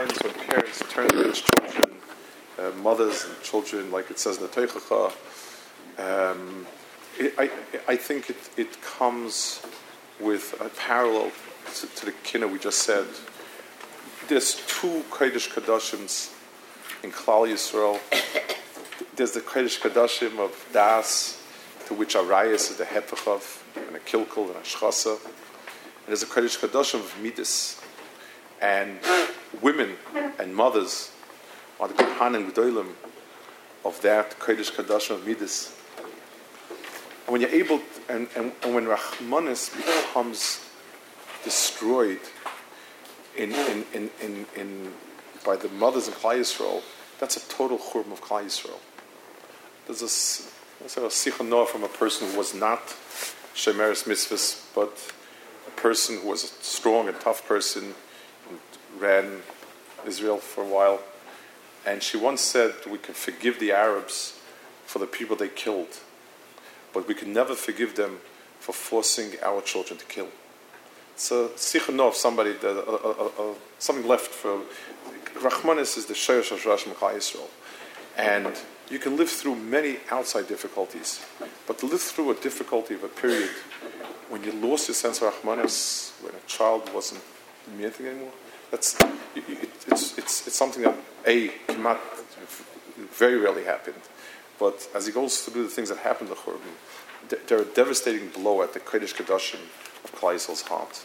times when parents turn against children, uh, mothers and children, like it says in the Teichacha, um, I, I think it, it comes with a parallel to, to the kina we just said. There's two Kodesh Kadashims in Klal Yisrael. There's the Kodesh Kadashim of Das, to which Arayas is the Hepech of, and a Kilkul and a Shchasa. And there's a Kodesh Kadashim of Midas. And women and mothers are the Kohanim Gdolim of that Kodesh Kadashim of Midas. And when you're able, to, and, and, and when Rahmanis becomes destroyed in, in, in, in, in by the mothers in Klal Yisrael, that's a total churban of Klal Yisrael. There's a, there's a sicha from a person who was not Shemeres Mitzvahs, but a person who was a strong and tough person ran Israel for a while. And she once said, We can forgive the Arabs for the people they killed, but we can never forgive them for forcing our children to kill. It's a somebody, that, uh, uh, uh, something left for. Rachmanis is the Shoyesh Hashrash Mechai Yisrael. And you can live through many outside difficulties, but to live through a difficulty of a period when you lost your sense of Rachmanis, when a child wasn't anything anymore, that's, it's, it's, it's something that, A, cannot, very rarely happened. But as he goes through the things that happened to Churban, they're a devastating blow at the Kodesh Kedoshim of Klal Yisrael's heart.